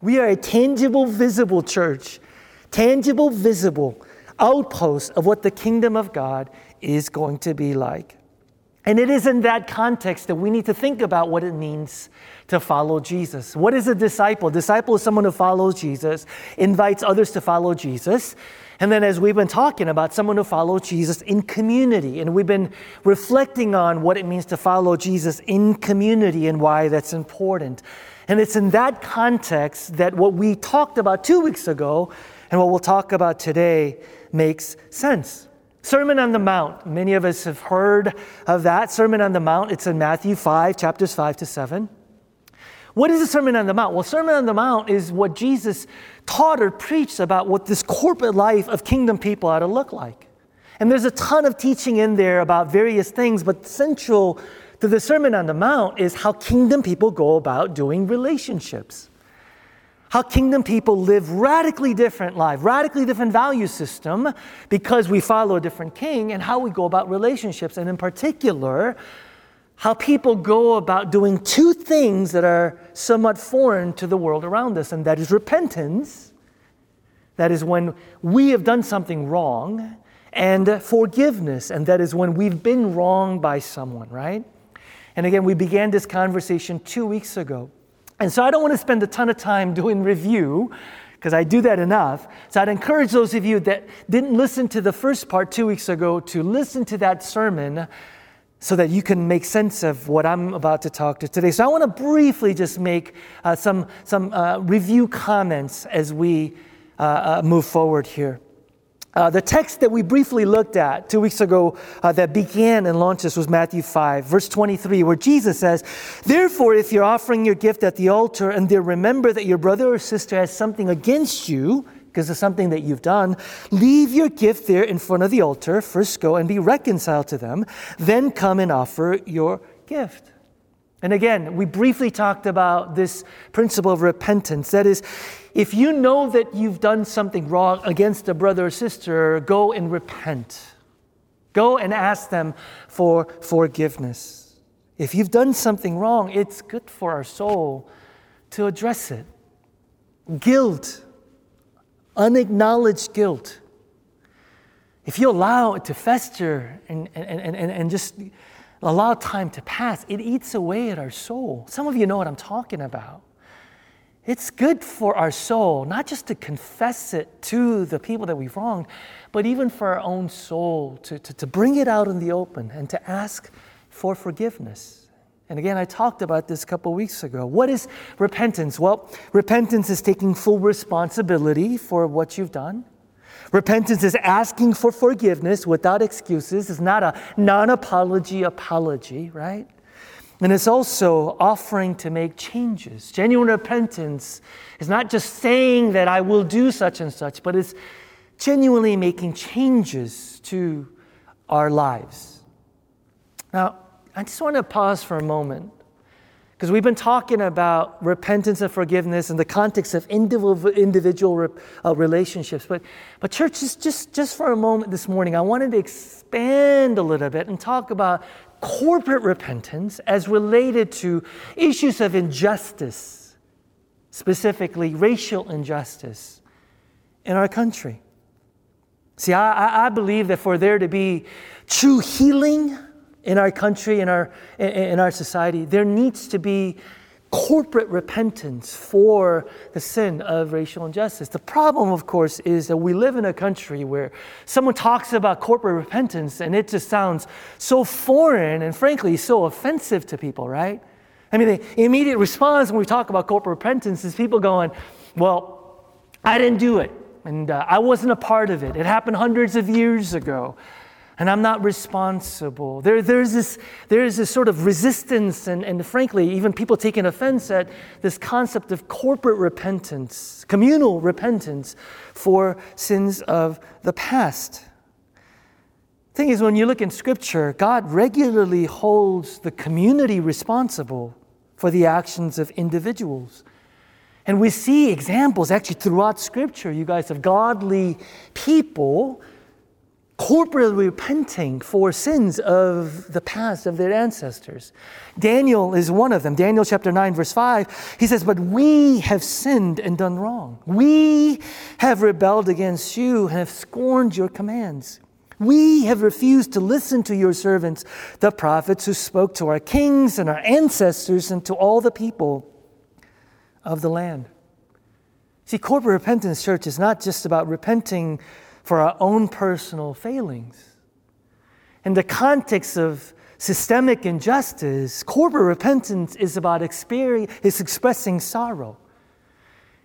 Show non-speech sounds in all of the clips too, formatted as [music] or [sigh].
We are a tangible, visible church, tangible, visible outpost of what the kingdom of God is going to be like. And it is in that context that we need to think about what it means to follow Jesus. What is a disciple? Disciple is someone who follows Jesus, invites others to follow Jesus. And then, as we've been talking about, someone who follows Jesus in community. And we've been reflecting on what it means to follow Jesus in community and why that's important. And it's in that context that what we talked about two weeks ago and what we'll talk about today makes sense. Sermon on the Mount. Many of us have heard of that. Sermon on the Mount. It's in Matthew 5, chapters 5 to 7. What is the Sermon on the Mount? Well, Sermon on the Mount is what Jesus taught or preached about what this corporate life of kingdom people ought to look like. And there's a ton of teaching in there about various things, but central to the Sermon on the Mount is how kingdom people go about doing relationships. How kingdom people live radically different life, radically different value system because we follow a different king, and how we go about relationships, and in particular, how people go about doing two things that are somewhat foreign to the world around us, and that is repentance. That is when we have done something wrong, and forgiveness, and that is when we've been wronged by someone, right? And again, we began this conversation two weeks ago. And so I don't want to spend a ton of time doing review because I do that enough. So I'd encourage those of you that didn't listen to the first part two weeks ago to listen to that sermon so that you can make sense of what I'm about to talk to today. So I want to briefly just make uh, some, some uh, review comments as we uh, uh move forward here. Uh, the text that we briefly looked at two weeks ago uh, that began and launched this was Matthew 5, verse 23, where Jesus says, Therefore, if you're offering your gift at the altar and there remember that your brother or sister has something against you, because of something that you've done, leave your gift there in front of the altar. First go and be reconciled to them, then come and offer your gift. And again, we briefly talked about this principle of repentance. That is, if you know that you've done something wrong against a brother or sister, go and repent. Go and ask them for forgiveness. If you've done something wrong, it's good for our soul to address it. Guilt unacknowledged guilt, if you allow it to fester and, and, and, and just allow time to pass, it eats away at our soul. Some of you know what I'm talking about. It's good for our soul, not just to confess it to the people that we've wronged, but even for our own soul, to, to, to bring it out in the open and to ask for forgiveness. And again, I talked about this a couple weeks ago. What is repentance? Well, repentance is taking full responsibility for what you've done. Repentance is asking for forgiveness without excuses. It's not a non apology apology, right? And it's also offering to make changes. Genuine repentance is not just saying that I will do such and such, but it's genuinely making changes to our lives. Now, I just want to pause for a moment because we've been talking about repentance and forgiveness in the context of individual, uh, relationships. But, but church, just, just, just for a moment this morning, I wanted to expand a little bit and talk about corporate repentance as related to issues of injustice, specifically racial injustice in our country. See, I, I believe that for there to be true healing, in our country, in our, in our society, there needs to be corporate repentance for the sin of racial injustice. The problem, of course, is that we live in a country where someone talks about corporate repentance and it just sounds so foreign and, frankly, so offensive to people, right? I mean, the immediate response when we talk about corporate repentance is people going, Well, I didn't do it, and uh, I wasn't a part of it. It happened hundreds of years ago and I'm not responsible. There, there's, this, there's this sort of resistance, and, and frankly, even people taking offense at this concept of corporate repentance, communal repentance for sins of the past. Thing is, when you look in Scripture, God regularly holds the community responsible for the actions of individuals. And we see examples actually throughout Scripture, you guys, of godly people corporately repenting for sins of the past, of their ancestors. Daniel is one of them. Daniel chapter 9, verse 5, he says, But we have sinned and done wrong. We have rebelled against you and have scorned your commands. We have refused to listen to your servants, the prophets who spoke to our kings and our ancestors and to all the people of the land. See, corporate repentance, church, is not just about repenting for our own personal failings. In the context of systemic injustice, corporate repentance is about is expressing sorrow.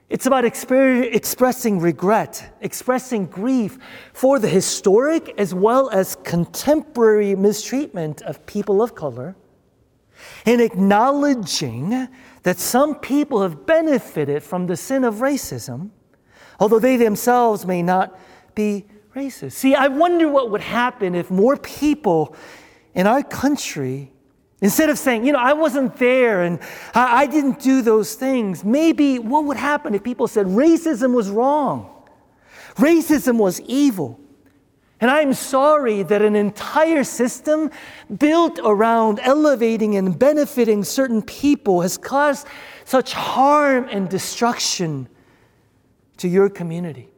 It's about expressing regret, expressing grief for the historic as well as contemporary mistreatment of people of color, and acknowledging that some people have benefited from the sin of racism, although they themselves may not be racist. See, I wonder what would happen if more people in our country, instead of saying, you know, I wasn't there and I, I didn't do those things, maybe what would happen if people said racism was wrong? Racism was evil. And I'm sorry that an entire system built around elevating and benefiting certain people has caused such harm and destruction to your community.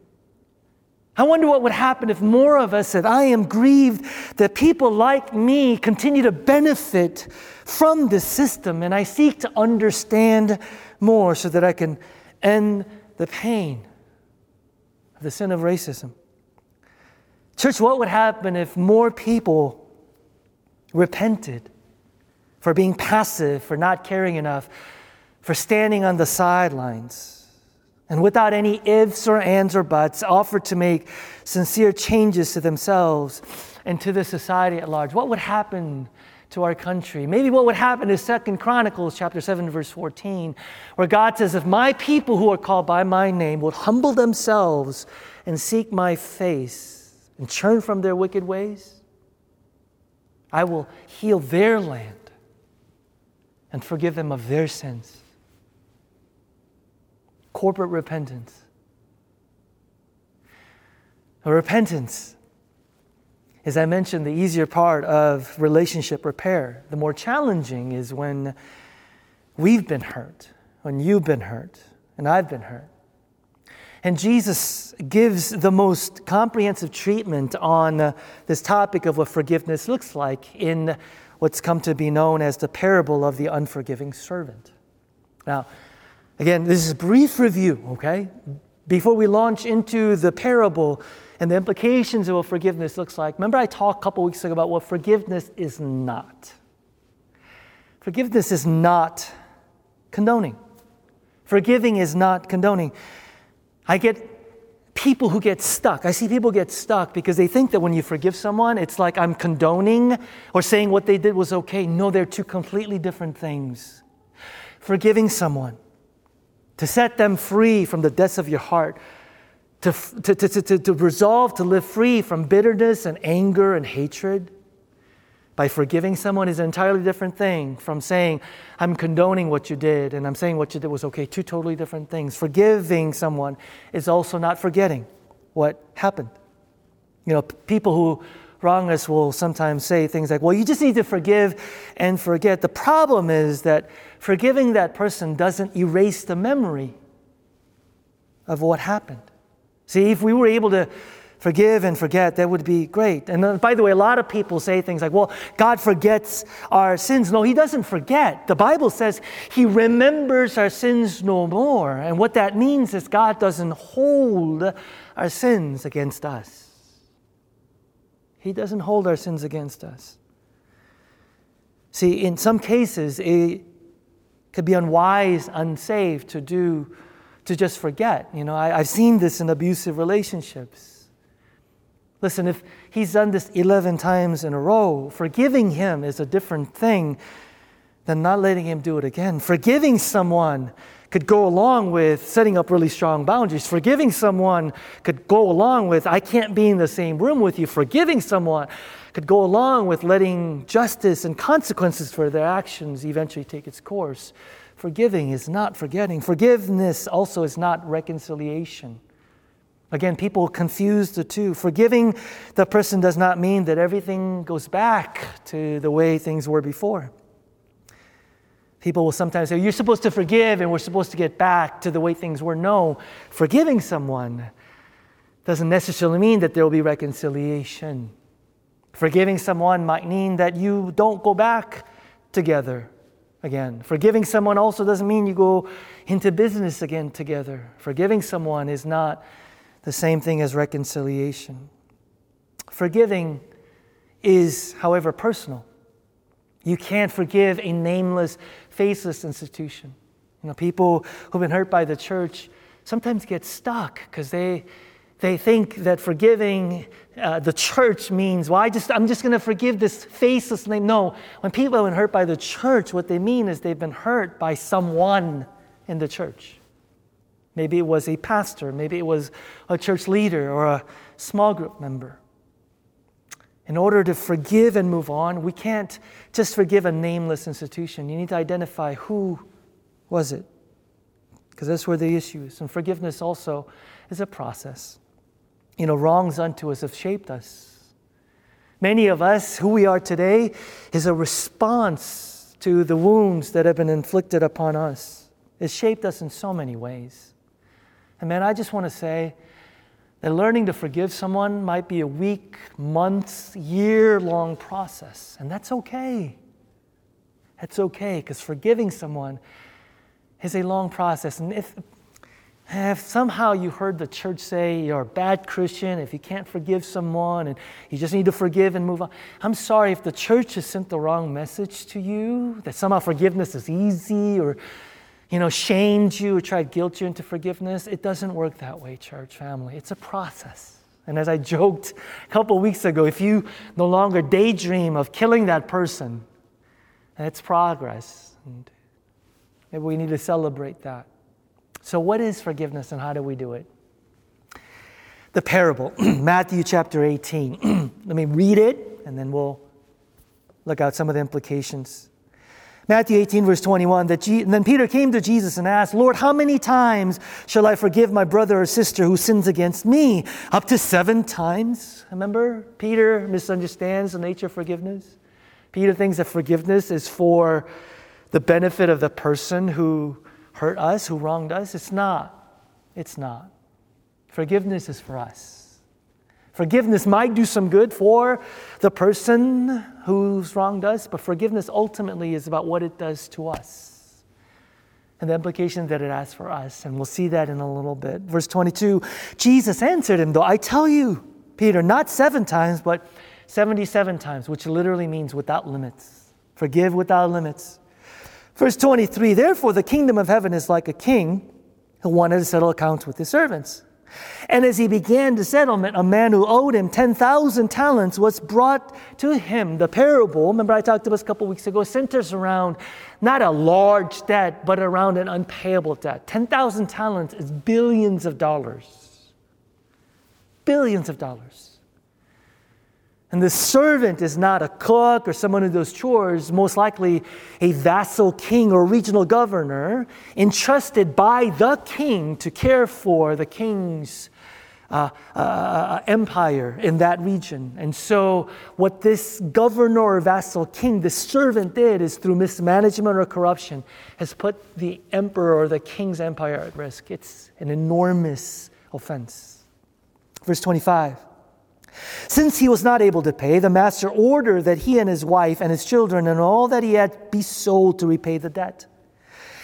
I wonder what would happen if more of us said, I am grieved that people like me continue to benefit from this system, and I seek to understand more so that I can end the pain of the sin of racism. Church, what would happen if more people repented for being passive, for not caring enough, for standing on the sidelines? And without any ifs or ands or buts, offered to make sincere changes to themselves and to the society at large, what would happen to our country? Maybe what would happen is Second Chronicles chapter 7, verse 14, where God says, If my people who are called by my name would humble themselves and seek my face and turn from their wicked ways, I will heal their land and forgive them of their sins corporate repentance. A repentance, as I mentioned, the easier part of relationship repair. The more challenging is when we've been hurt, when you've been hurt, and I've been hurt. And Jesus gives the most comprehensive treatment on uh, this topic of what forgiveness looks like in what's come to be known as the parable of the unforgiving servant. Now, Again, this is a brief review, okay? Before we launch into the parable and the implications of what forgiveness looks like, remember I talked a couple weeks ago about what forgiveness is not. Forgiveness is not condoning. Forgiving is not condoning. I get people who get stuck. I see people get stuck because they think that when you forgive someone, it's like I'm condoning or saying what they did was okay. No, they're two completely different things. Forgiving someone to set them free from the depths of your heart, to, to, to, to, to resolve to live free from bitterness and anger and hatred by forgiving someone is an entirely different thing from saying, I'm condoning what you did and I'm saying what you did was okay. Two totally different things. Forgiving someone is also not forgetting what happened. You know, people who wrong will sometimes say things like, well, you just need to forgive and forget. The problem is that forgiving that person doesn't erase the memory of what happened. See, if we were able to forgive and forget, that would be great. And by the way, a lot of people say things like, well, God forgets our sins. No, He doesn't forget. The Bible says He remembers our sins no more. And what that means is God doesn't hold our sins against us. He doesn't hold our sins against us. See, in some cases, it could be unwise, unsafe to do, to just forget. You know, I, I've seen this in abusive relationships. Listen, if he's done this 11 times in a row, forgiving him is a different thing than not letting him do it again. Forgiving someone could go along with setting up really strong boundaries. Forgiving someone could go along with, I can't be in the same room with you. Forgiving someone could go along with letting justice and consequences for their actions eventually take its course. Forgiving is not forgetting. Forgiveness also is not reconciliation. Again, people confuse the two. Forgiving the person does not mean that everything goes back to the way things were before. People will sometimes say, You're supposed to forgive and we're supposed to get back to the way things were. No, forgiving someone doesn't necessarily mean that there will be reconciliation. Forgiving someone might mean that you don't go back together again. Forgiving someone also doesn't mean you go into business again together. Forgiving someone is not the same thing as reconciliation. Forgiving is, however, personal. You can't forgive a nameless, faceless institution. You know, people who've been hurt by the church sometimes get stuck because they, they think that forgiving uh, the church means, well, I just, I'm just going to forgive this faceless name. No, when people have been hurt by the church, what they mean is they've been hurt by someone in the church. Maybe it was a pastor, maybe it was a church leader or a small group member. In order to forgive and move on, we can't just forgive a nameless institution. You need to identify who was it, because that's where the issue is. And forgiveness also is a process. You know, wrongs unto us have shaped us. Many of us, who we are today, is a response to the wounds that have been inflicted upon us. It shaped us in so many ways. And man, I just want to say that learning to forgive someone might be a week, month, year long process. And that's okay. That's okay because forgiving someone is a long process. And if, if somehow you heard the church say you're a bad Christian, if you can't forgive someone and you just need to forgive and move on, I'm sorry if the church has sent the wrong message to you, that somehow forgiveness is easy or you know, shamed you or tried to guilt you into forgiveness. It doesn't work that way, church family. It's a process. And as I joked a couple weeks ago, if you no longer daydream of killing that person, it's progress. And we need to celebrate that. So, what is forgiveness and how do we do it? The parable, [clears throat] Matthew chapter 18. [clears throat] Let me read it and then we'll look at some of the implications. Matthew 18, verse 21, that Je- then Peter came to Jesus and asked, Lord, how many times shall I forgive my brother or sister who sins against me? Up to seven times? Remember, Peter misunderstands the nature of forgiveness. Peter thinks that forgiveness is for the benefit of the person who hurt us, who wronged us. It's not. It's not. Forgiveness is for us. Forgiveness might do some good for the person who's wronged us, but forgiveness ultimately is about what it does to us and the implications that it has for us. And we'll see that in a little bit. Verse 22 Jesus answered him, though, I tell you, Peter, not seven times, but 77 times, which literally means without limits. Forgive without limits. Verse 23 Therefore, the kingdom of heaven is like a king who wanted to settle accounts with his servants. And as he began the settlement, a man who owed him 10,000 talents was brought to him. The parable, remember I talked about this a couple weeks ago, centers around not a large debt, but around an unpayable debt. 10,000 talents is billions of dollars. Billions of dollars. And the servant is not a cook or someone who does chores, most likely a vassal king or regional governor entrusted by the king to care for the king's uh, uh, uh, empire in that region. And so, what this governor or vassal king, the servant, did is through mismanagement or corruption, has put the emperor or the king's empire at risk. It's an enormous offense. Verse 25. Since he was not able to pay, the master ordered that he and his wife and his children and all that he had be sold to repay the debt.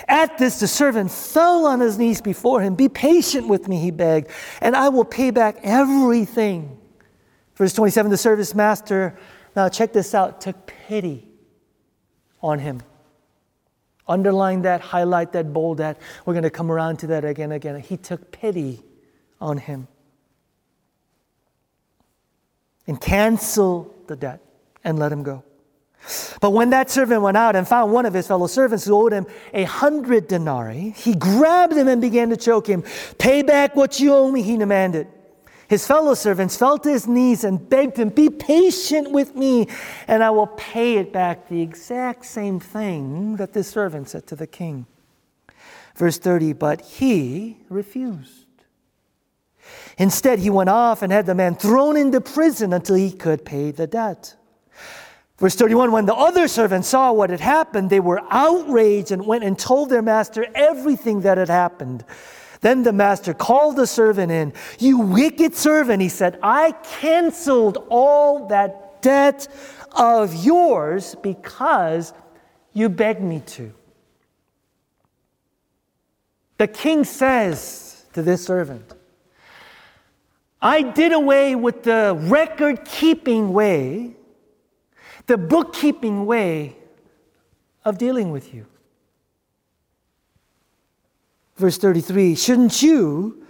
At this, the servant fell on his knees before him. Be patient with me, he begged, and I will pay back everything. Verse 27 the service master, now check this out, took pity on him. Underline that, highlight that, bold that. We're going to come around to that again and again. He took pity on him and cancel the debt and let him go. But when that servant went out and found one of his fellow servants who owed him a hundred denarii, he grabbed him and began to choke him. Pay back what you owe me, he demanded. His fellow servants fell to his knees and begged him, Be patient with me, and I will pay it back. The exact same thing that this servant said to the king. Verse 30 But he refused. Instead, he went off and had the man thrown into prison until he could pay the debt. Verse 31 When the other servants saw what had happened, they were outraged and went and told their master everything that had happened. Then the master called the servant in. You wicked servant, he said, I canceled all that debt of yours because you begged me to. The king says to this servant, I did away with the record keeping way, the bookkeeping way of dealing with you. Verse 33 Shouldn't you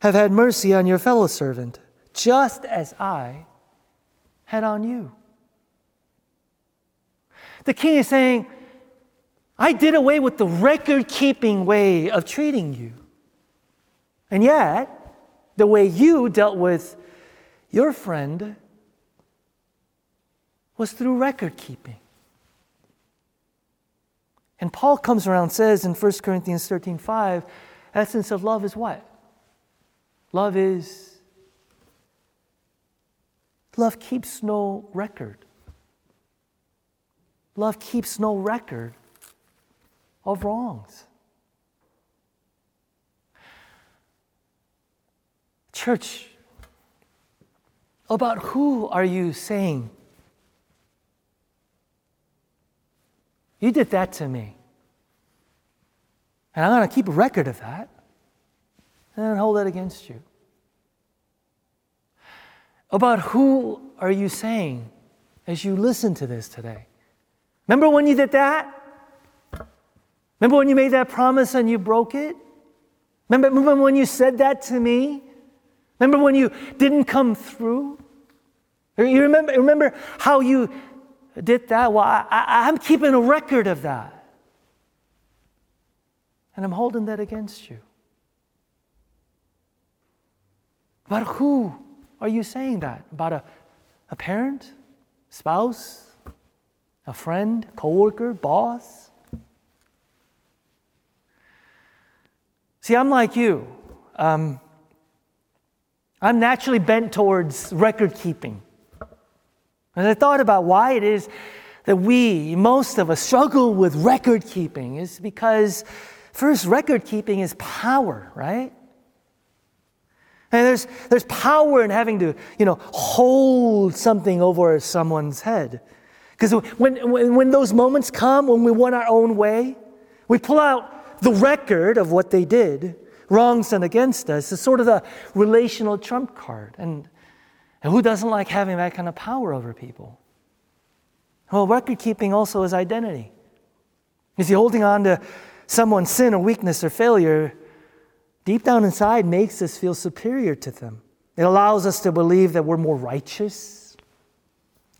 have had mercy on your fellow servant, just as I had on you? The king is saying, I did away with the record keeping way of treating you. And yet, the way you dealt with your friend was through record keeping. And Paul comes around and says in 1 Corinthians 13 5, essence of love is what? Love is, love keeps no record. Love keeps no record of wrongs. Church, about who are you saying You did that to me. And I'm going to keep a record of that and hold that against you. About who are you saying as you listen to this today? Remember when you did that? Remember when you made that promise and you broke it? Remember, remember when you said that to me? Remember when you didn't come through? You remember, remember how you did that, well, I, I, I'm keeping a record of that. And I'm holding that against you. About who are you saying that? About a, a parent, spouse, a friend, coworker, boss? See, I'm like you. Um, I'm naturally bent towards record keeping. And I thought about why it is that we, most of us, struggle with record keeping is because, first, record keeping is power, right? And there's, there's power in having to, you know, hold something over someone's head. Because when, when, when those moments come, when we want our own way, we pull out the record of what they did, wrongs done against us. It's sort of the relational trump card. And and who doesn't like having that kind of power over people? Well, record keeping also is identity. You see, holding on to someone's sin or weakness or failure deep down inside makes us feel superior to them. It allows us to believe that we're more righteous.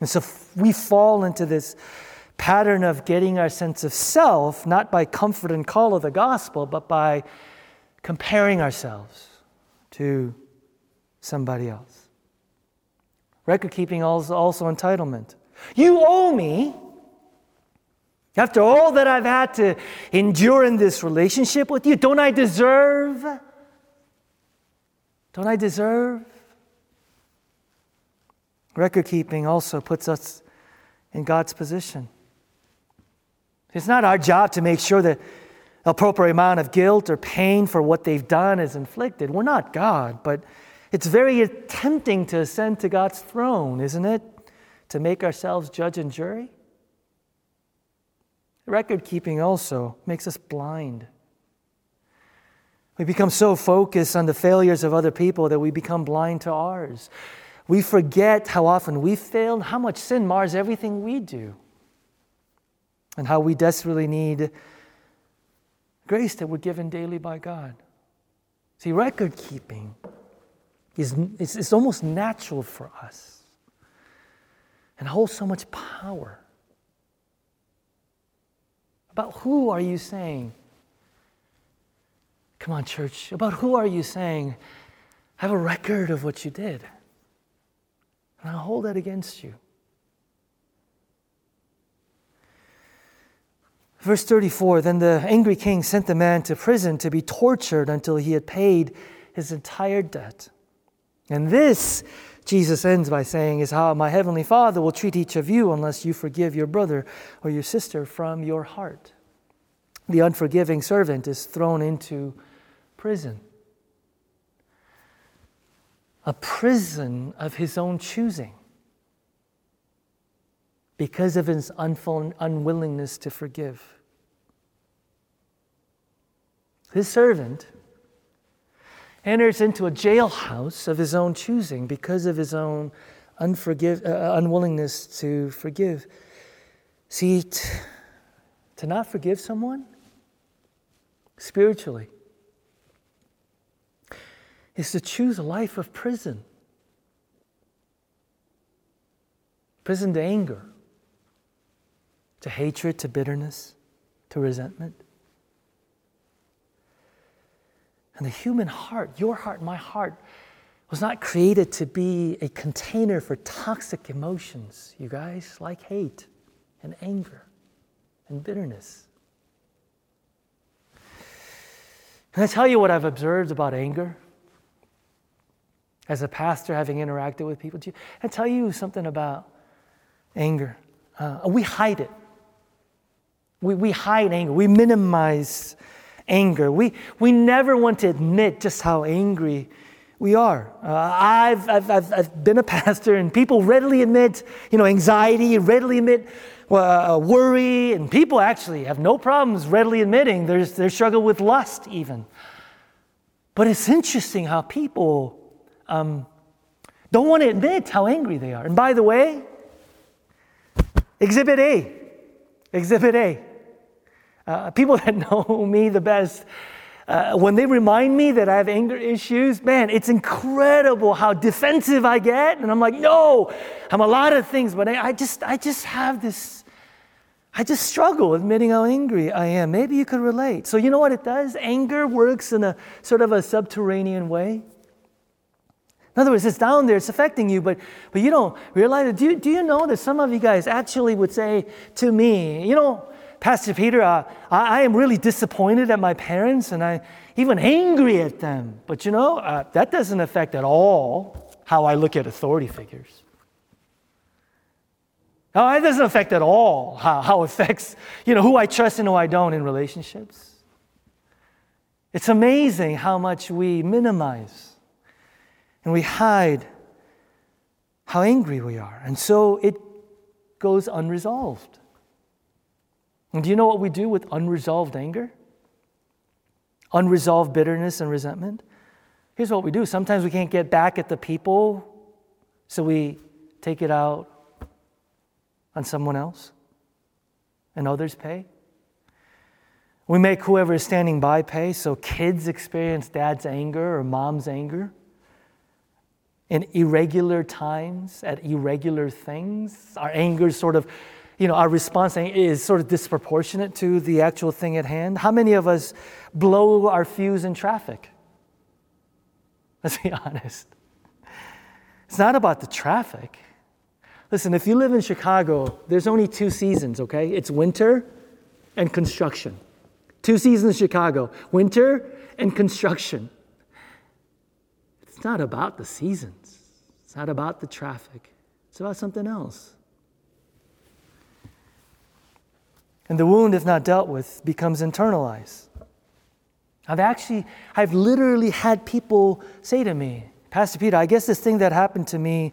And so we fall into this pattern of getting our sense of self, not by comfort and call of the gospel, but by comparing ourselves to somebody else. Record keeping is also entitlement. You owe me. After all that I've had to endure in this relationship with you, don't I deserve? Don't I deserve? Record keeping also puts us in God's position. It's not our job to make sure that appropriate amount of guilt or pain for what they've done is inflicted. We're not God, but it's very tempting to ascend to God's throne, isn't it? To make ourselves judge and jury. Record keeping also makes us blind. We become so focused on the failures of other people that we become blind to ours. We forget how often we fail how much sin mars everything we do, and how we desperately need grace that we're given daily by God. See, record keeping is it's, it's almost natural for us and holds so much power. About who are you saying? Come on, church. About who are you saying? I have a record of what you did. And I'll hold that against you. Verse 34 Then the angry king sent the man to prison to be tortured until he had paid his entire debt. And this, Jesus ends by saying, is how my heavenly Father will treat each of you unless you forgive your brother or your sister from your heart. The unforgiving servant is thrown into prison, a prison of his own choosing because of his unwillingness to forgive. His servant enters into a jailhouse of his own choosing because of his own unforgive, uh, unwillingness to forgive. See, t- to not forgive someone spiritually is to choose a life of prison. Prison to anger, to hatred, to bitterness, to resentment. And the human heart, your heart, my heart, was not created to be a container for toxic emotions, you guys, like hate and anger and bitterness. Can I tell you what I've observed about anger? As a pastor, having interacted with people, you, I tell you something about anger? Uh, we hide it. We, we hide anger. We minimize anger. We, we never want to admit just how angry we are. Uh, I've, I've, I've, I've, been a [laughs] pastor, and people readily admit, you know, anxiety, readily admit uh, worry, and people actually have no problems readily admitting there's, they struggle with lust, even. But it's interesting how people um, don't want to admit how angry they are. And by the way, Exhibit A, Exhibit A. Uh, people that [laughs] know me the best, uh, when they remind me that I have anger issues, man, it's incredible how defensive I get. And I'm like, no, I'm a lot of things, but I, I just, I just have this, I just struggle admitting how angry I am. Maybe you could relate. So you know what it does? Anger works in a sort of a subterranean way. In other words, it's down there, it's affecting you, but, but you don't realize it. Do you, do you know that some of you guys actually would say to me, you know, Pastor Peter, I, I, am really disappointed at my parents and I'm even angry at them. But you know, uh, that doesn't affect at all how I look at authority figures. Now, it doesn't affect at all how, how it affects, you know, who I trust and who I don't in relationships. It's amazing how much we minimize and we hide how angry we are. And so it goes unresolved. And do you know what we do with unresolved anger? Unresolved bitterness and resentment? Here's what we do. Sometimes we can't get back at the people, so we take it out on someone else, and others pay. We make whoever is standing by pay, so kids experience dad's anger or mom's anger in irregular times at irregular things. Our anger sort of you know, our response is sort of disproportionate to the actual thing at hand? How many of us blow our fuse in traffic? [laughs] Let's be honest. It's not about the traffic. Listen, if you live in Chicago, there's only two seasons, okay? It's winter and construction. Two seasons in Chicago winter and construction. It's not about the seasons, it's not about the traffic, it's about something else. And the wound, if not dealt with, becomes internalized. I've actually, I've literally had people say to me, Pastor Peter, I guess this thing that happened to me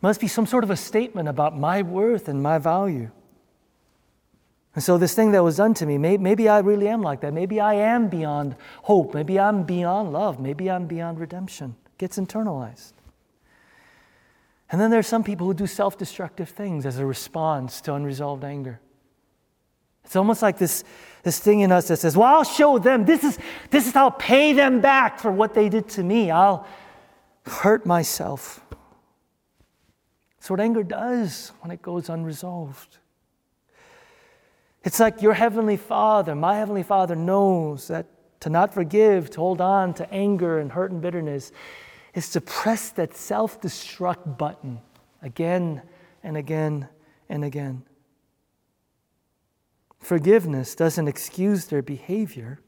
must be some sort of a statement about my worth and my value. And so, this thing that was done to me, maybe, maybe I really am like that. Maybe I am beyond hope. Maybe I'm beyond love. Maybe I'm beyond redemption. Gets internalized. And then there's some people who do self destructive things as a response to unresolved anger. It's almost like this, this thing in us that says, Well, I'll show them. This is, this is how I'll pay them back for what they did to me. I'll hurt myself. That's what anger does when it goes unresolved. It's like your Heavenly Father, my Heavenly Father knows that to not forgive, to hold on to anger and hurt and bitterness, is to press that self destruct button again and again and again. Forgiveness doesn't excuse their behavior.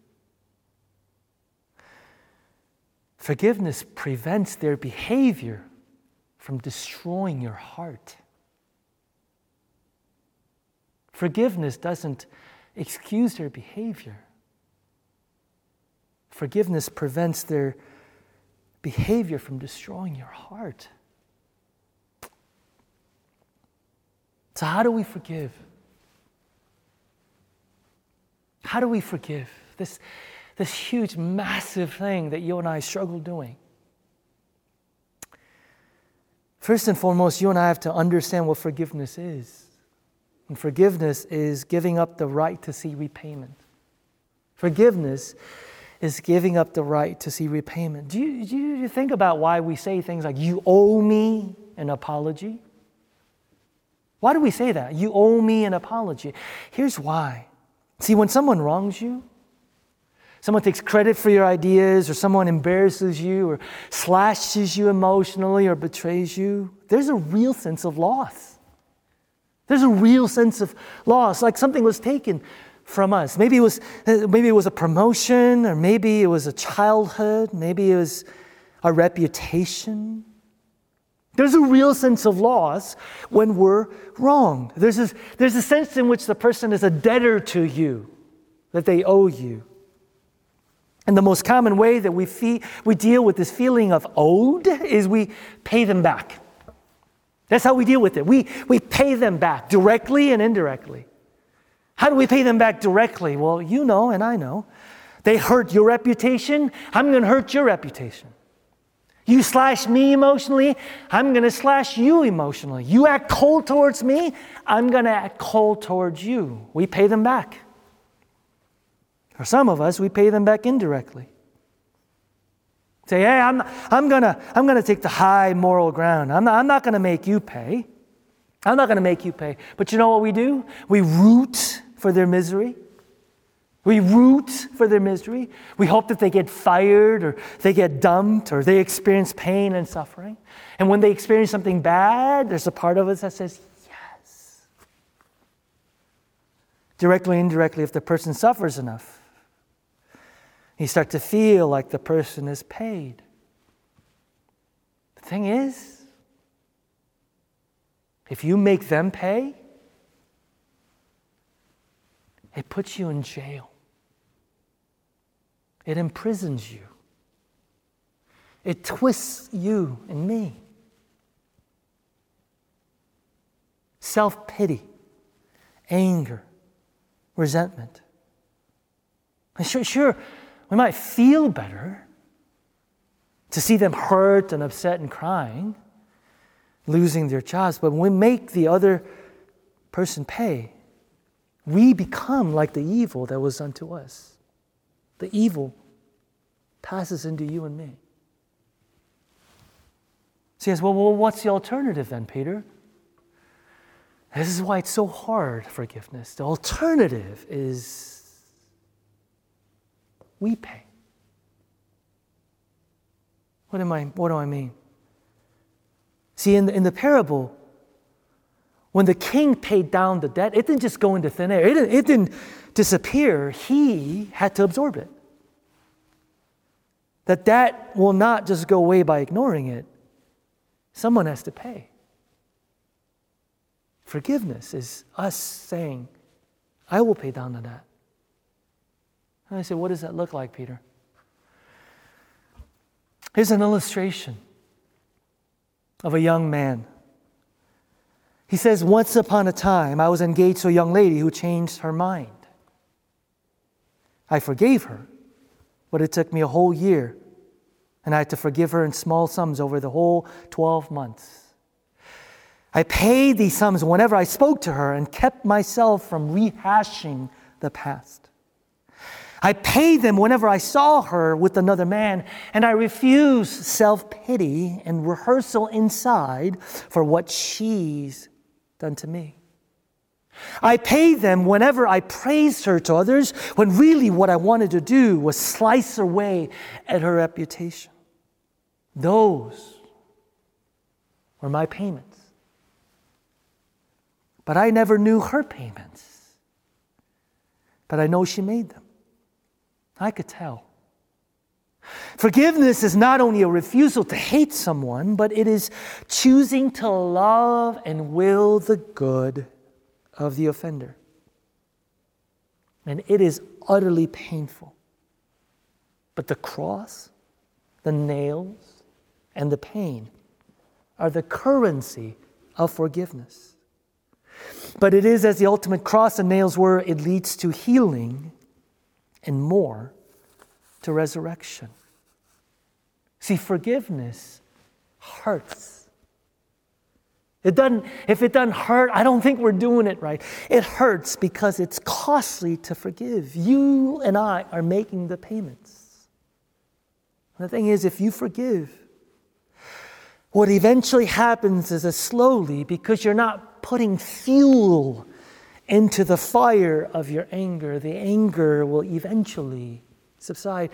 Forgiveness prevents their behavior from destroying your heart. Forgiveness doesn't excuse their behavior. Forgiveness prevents their behavior from destroying your heart. So, how do we forgive? How do we forgive? This, this huge, massive thing that you and I struggle doing. First and foremost, you and I have to understand what forgiveness is. And forgiveness is giving up the right to see repayment. Forgiveness is giving up the right to see repayment. Do you, do you think about why we say things like, you owe me an apology? Why do we say that? You owe me an apology. Here's why. See, when someone wrongs you, someone takes credit for your ideas, or someone embarrasses you, or slashes you emotionally, or betrays you, there's a real sense of loss. There's a real sense of loss, like something was taken from us. Maybe it was, maybe it was a promotion, or maybe it was a childhood, maybe it was a reputation. There's a real sense of loss when we're wrong. There's, this, there's a sense in which the person is a debtor to you, that they owe you. And the most common way that we, fee- we deal with this feeling of owed is we pay them back. That's how we deal with it. We, we pay them back directly and indirectly. How do we pay them back directly? Well, you know, and I know. They hurt your reputation, I'm going to hurt your reputation. You slash me emotionally, I'm going to slash you emotionally. You act cold towards me, I'm going to act cold towards you. We pay them back. For some of us, we pay them back indirectly. Say, hey, I'm, I'm going to I'm gonna take the high moral ground. I'm not, I'm not going to make you pay. I'm not going to make you pay. But you know what we do? We root for their misery. We root for their misery. We hope that they get fired or they get dumped or they experience pain and suffering. And when they experience something bad, there's a part of us that says, yes. Directly, indirectly, if the person suffers enough, you start to feel like the person is paid. The thing is, if you make them pay, it puts you in jail. It imprisons you. It twists you and me. Self pity, anger, resentment. Sure, sure, we might feel better to see them hurt and upset and crying, losing their jobs, but when we make the other person pay, we become like the evil that was done to us. The evil passes into you and me. So he says, well, well, what's the alternative then, Peter? This is why it's so hard, forgiveness. The alternative is we pay. What, am I, what do I mean? See, in the, in the parable, when the king paid down the debt, it didn't just go into thin air, it didn't, it didn't disappear. He had to absorb it. That that will not just go away by ignoring it, someone has to pay. Forgiveness is us saying, I will pay down the debt. And I say, What does that look like, Peter? Here's an illustration of a young man he says, Once upon a time, I was engaged to a young lady who changed her mind. I forgave her, but it took me a whole year, and I had to forgive her in small sums over the whole 12 months. I paid these sums whenever I spoke to her and kept myself from rehashing the past. I paid them whenever I saw her with another man, and I refused self pity and rehearsal inside for what she's done to me. I paid them whenever I praised her to others, when really what I wanted to do was slice away at her reputation. Those were my payments. But I never knew her payments. But I know she made them. I could tell. Forgiveness is not only a refusal to hate someone, but it is choosing to love and will the good of the offender. And it is utterly painful. But the cross, the nails, and the pain are the currency of forgiveness. But it is as the ultimate cross and nails were, it leads to healing and more to resurrection. See, forgiveness hurts. It doesn't, if it doesn't hurt, I don't think we're doing it right. It hurts because it's costly to forgive. You and I are making the payments. The thing is, if you forgive, what eventually happens is a slowly, because you're not putting fuel into the fire of your anger, the anger will eventually subside.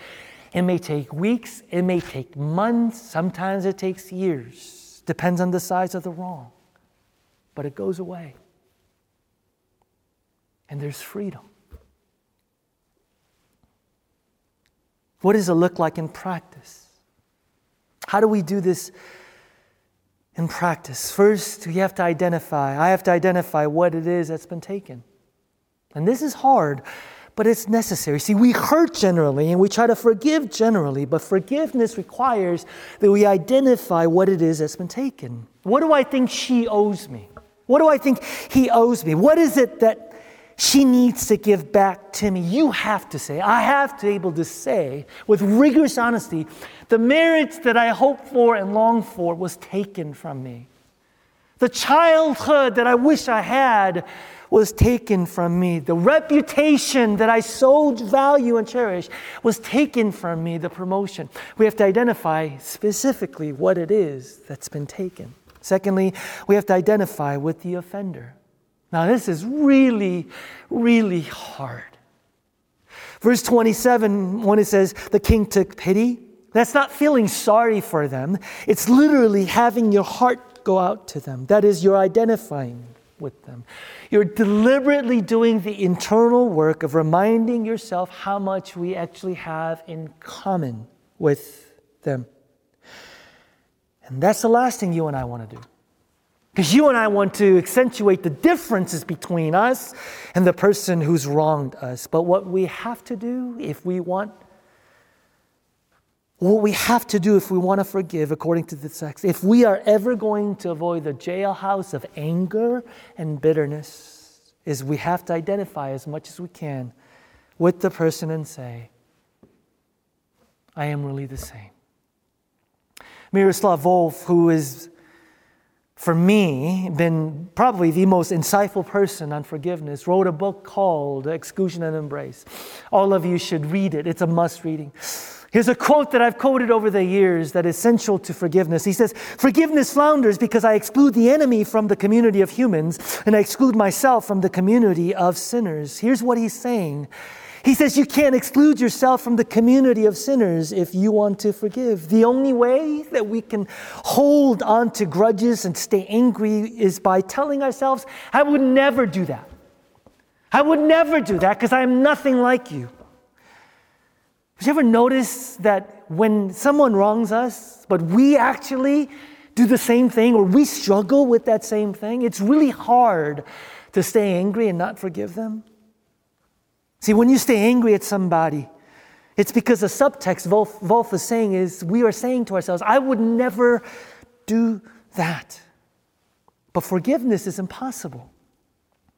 It may take weeks, it may take months, sometimes it takes years. Depends on the size of the wrong. But it goes away. And there's freedom. What does it look like in practice? How do we do this in practice? First, we have to identify. I have to identify what it is that's been taken. And this is hard but it's necessary. See, we hurt generally and we try to forgive generally, but forgiveness requires that we identify what it is that's been taken. What do I think she owes me? What do I think he owes me? What is it that she needs to give back to me? You have to say, I have to be able to say with rigorous honesty, the marriage that I hoped for and longed for was taken from me. The childhood that I wish I had was taken from me. The reputation that I so value and cherish was taken from me, the promotion. We have to identify specifically what it is that's been taken. Secondly, we have to identify with the offender. Now, this is really, really hard. Verse 27, when it says, The king took pity, that's not feeling sorry for them. It's literally having your heart go out to them. That is, you're identifying with them. You're deliberately doing the internal work of reminding yourself how much we actually have in common with them. And that's the last thing you and I want to do. Because you and I want to accentuate the differences between us and the person who's wronged us. But what we have to do if we want what we have to do if we want to forgive, according to the text, if we are ever going to avoid the jailhouse of anger and bitterness, is we have to identify as much as we can with the person and say, I am really the same. Miroslav Volf, who is, for me, been probably the most insightful person on forgiveness, wrote a book called Exclusion and Embrace. All of you should read it, it's a must reading. Here's a quote that I've quoted over the years that is central to forgiveness. He says, Forgiveness flounders because I exclude the enemy from the community of humans and I exclude myself from the community of sinners. Here's what he's saying. He says, You can't exclude yourself from the community of sinners if you want to forgive. The only way that we can hold on to grudges and stay angry is by telling ourselves, I would never do that. I would never do that because I am nothing like you. Have you ever noticed that when someone wrongs us, but we actually do the same thing or we struggle with that same thing, it's really hard to stay angry and not forgive them? See, when you stay angry at somebody, it's because the subtext Volf, Volf is saying is we are saying to ourselves, I would never do that. But forgiveness is impossible.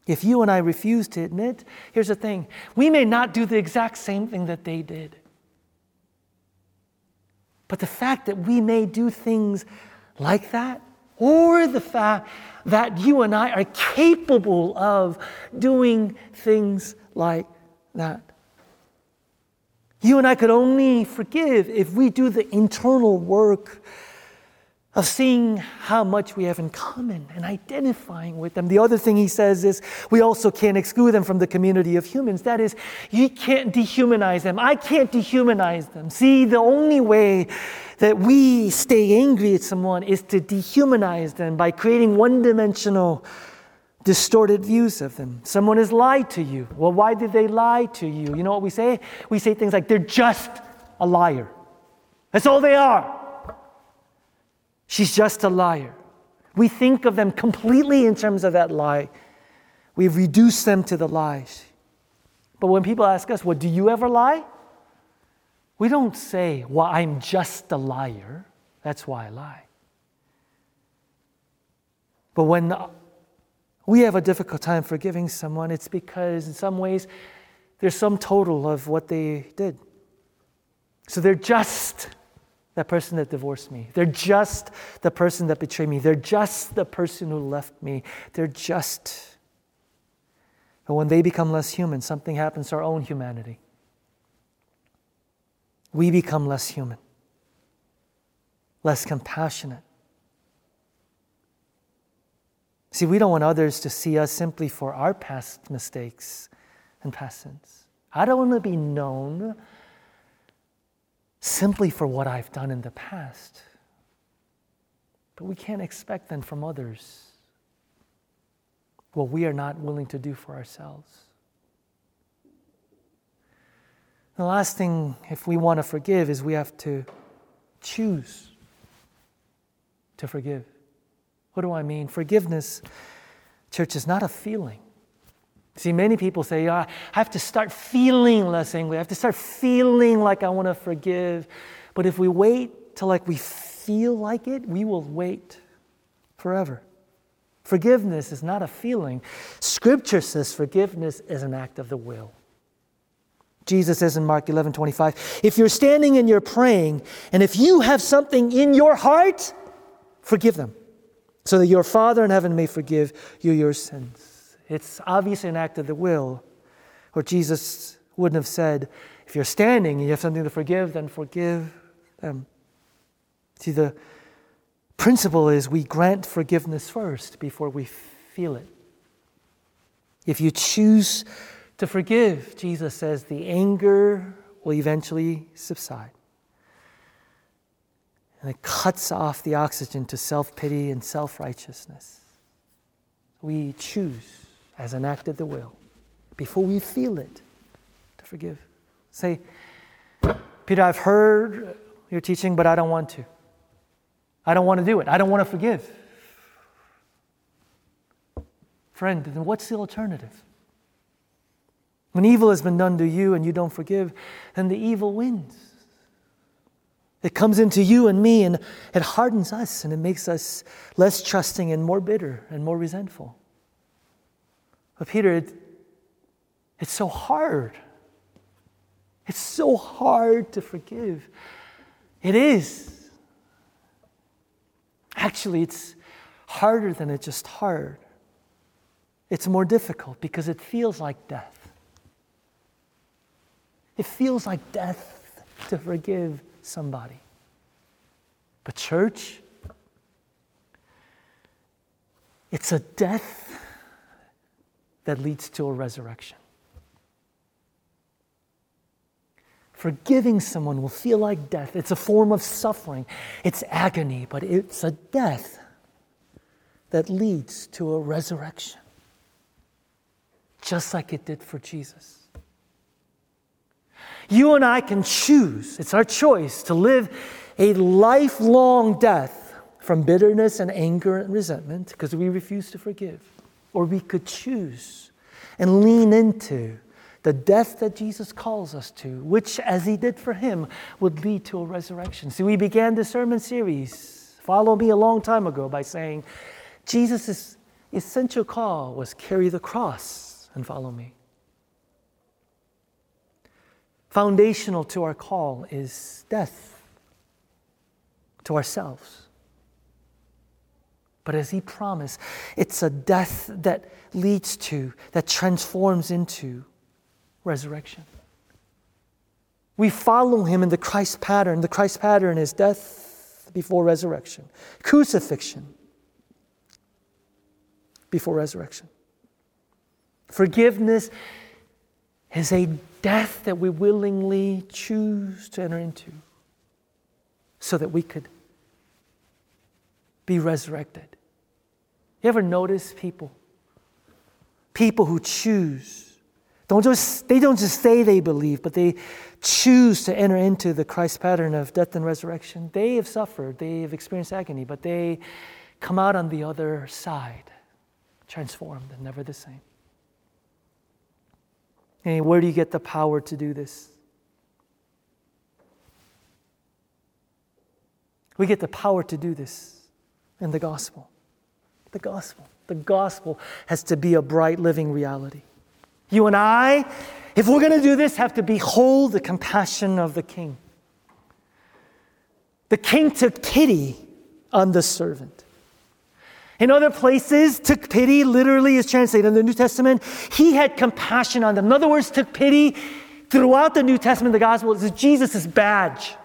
If you and I refuse to admit, here's the thing we may not do the exact same thing that they did. But the fact that we may do things like that, or the fact that you and I are capable of doing things like that. You and I could only forgive if we do the internal work of seeing how much we have in common and identifying with them. The other thing he says is we also can't exclude them from the community of humans. That is, you can't dehumanize them. I can't dehumanize them. See, the only way that we stay angry at someone is to dehumanize them by creating one dimensional, distorted views of them. Someone has lied to you. Well, why did they lie to you? You know what we say? We say things like, they're just a liar. That's all they are. She's just a liar. We think of them completely in terms of that lie. We've reduced them to the lies. But when people ask us, Well, do you ever lie? We don't say, Well, I'm just a liar. That's why I lie. But when we have a difficult time forgiving someone, it's because in some ways there's some total of what they did. So they're just that person that divorced me. They're just the person that betrayed me. They're just the person who left me. They're just. But when they become less human, something happens to our own humanity we become less human, less compassionate. See, we don't want others to see us simply for our past mistakes and past sins. I don't want to be known simply for what I've done in the past. But we can't expect then from others what we are not willing to do for ourselves. The last thing, if we want to forgive, is we have to choose to forgive. What do I mean? Forgiveness, church, is not a feeling. See, many people say, oh, I have to start feeling less angry. I have to start feeling like I want to forgive. But if we wait till like we feel like it, we will wait forever. Forgiveness is not a feeling. Scripture says forgiveness is an act of the will. Jesus says in Mark 11 25, if you're standing and you're praying, and if you have something in your heart, forgive them, so that your Father in heaven may forgive you your sins. It's obviously an act of the will, or Jesus wouldn't have said, if you're standing and you have something to forgive, then forgive them. See, the principle is we grant forgiveness first before we feel it. If you choose to forgive, Jesus says, the anger will eventually subside. And it cuts off the oxygen to self pity and self righteousness. We choose, as an act of the will, before we feel it, to forgive. Say, Peter, I've heard your teaching, but I don't want to. I don't want to do it. I don't want to forgive. Friend, then what's the alternative? When evil has been done to you and you don't forgive, then the evil wins. It comes into you and me and it hardens us and it makes us less trusting and more bitter and more resentful. But Peter, it, it's so hard. It's so hard to forgive. It is. Actually, it's harder than it's just hard. It's more difficult because it feels like death. It feels like death to forgive somebody. But, church, it's a death that leads to a resurrection. Forgiving someone will feel like death. It's a form of suffering, it's agony, but it's a death that leads to a resurrection, just like it did for Jesus. You and I can choose, it's our choice to live a lifelong death from bitterness and anger and resentment because we refuse to forgive. Or we could choose and lean into the death that Jesus calls us to, which, as he did for him, would lead to a resurrection. See, we began the sermon series, Follow Me, a long time ago by saying, Jesus' essential call was carry the cross and follow me. Foundational to our call is death to ourselves. But as he promised, it's a death that leads to, that transforms into resurrection. We follow him in the Christ pattern. The Christ pattern is death before resurrection, crucifixion before resurrection. Forgiveness is a death that we willingly choose to enter into so that we could be resurrected. You ever notice people? People who choose don't just, they don't just say they believe, but they choose to enter into the Christ pattern of death and resurrection. They have suffered, they have experienced agony, but they come out on the other side, transformed and never the same. And where do you get the power to do this? We get the power to do this in the gospel. The gospel. The gospel has to be a bright, living reality. You and I, if we're going to do this, have to behold the compassion of the king. The king took pity on the servant. In other places, took pity literally is translated in the New Testament. He had compassion on them. In other words, took pity throughout the New Testament, the gospel is Jesus' badge.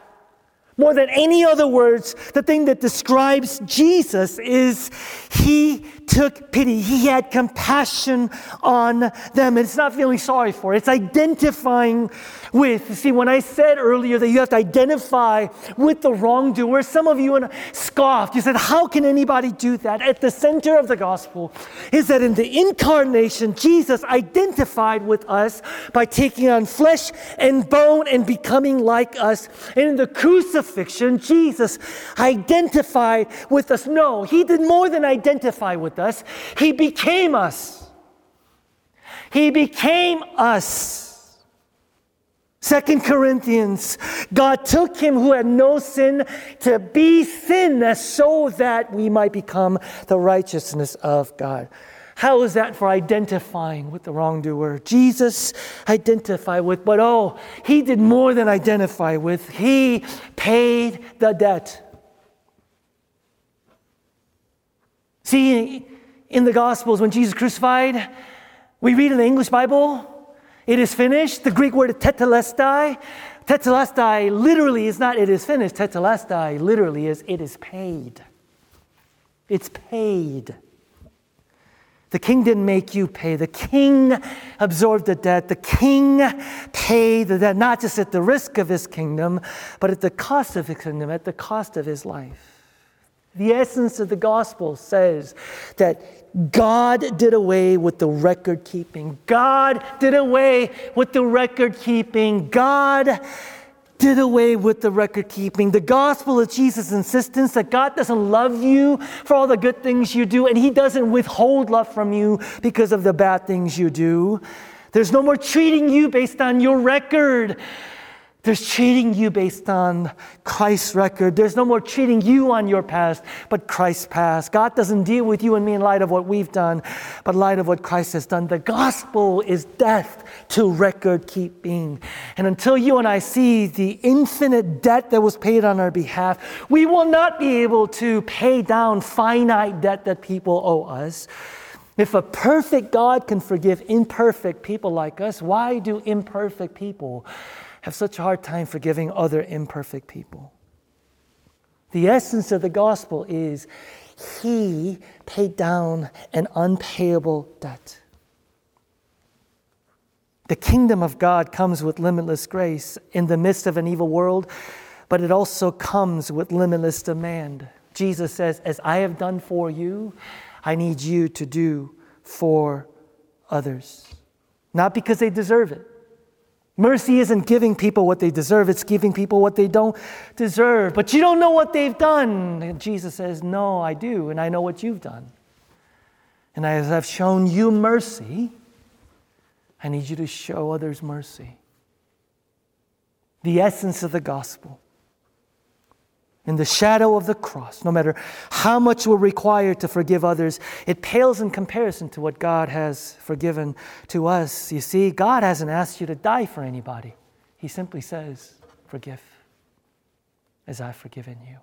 More than any other words, the thing that describes Jesus is he took pity. He had compassion on them. It's not feeling sorry for, it's identifying with. See, when I said earlier that you have to identify with the wrongdoer, some of you scoffed. You said, How can anybody do that? At the center of the gospel is that in the incarnation, Jesus identified with us by taking on flesh and bone and becoming like us. And in the crucifixion, Jesus identified with us. No, he did more than identify with us, he became us. He became us. Second Corinthians, God took him who had no sin to be sin so that we might become the righteousness of God. How is that for identifying with the wrongdoer? Jesus identified with, but oh, he did more than identify with. He paid the debt. See, in the Gospels, when Jesus crucified, we read in the English Bible, it is finished. The Greek word tetelestai. Tetelestai literally is not it is finished. Tetelestai literally is it is paid. It's paid. The king didn't make you pay. The king absorbed the debt. The king paid the debt, not just at the risk of his kingdom, but at the cost of his kingdom, at the cost of his life. The essence of the gospel says that God did away with the record keeping. God did away with the record keeping. God did away with the record keeping. The gospel of Jesus' insistence that God doesn't love you for all the good things you do, and He doesn't withhold love from you because of the bad things you do. There's no more treating you based on your record. There's cheating you based on Christ's record. There's no more cheating you on your past, but Christ's past. God doesn't deal with you and me in light of what we've done, but light of what Christ has done. The gospel is death to record keeping. And until you and I see the infinite debt that was paid on our behalf, we will not be able to pay down finite debt that people owe us. If a perfect God can forgive imperfect people like us, why do imperfect people? Have such a hard time forgiving other imperfect people. The essence of the gospel is he paid down an unpayable debt. The kingdom of God comes with limitless grace in the midst of an evil world, but it also comes with limitless demand. Jesus says, As I have done for you, I need you to do for others. Not because they deserve it, Mercy isn't giving people what they deserve, it's giving people what they don't deserve. But you don't know what they've done. And Jesus says, No, I do, and I know what you've done. And as I've shown you mercy, I need you to show others mercy. The essence of the gospel in the shadow of the cross, no matter how much we're required to forgive others, it pales in comparison to what God has forgiven to us. You see, God hasn't asked you to die for anybody, He simply says, Forgive as I've forgiven you.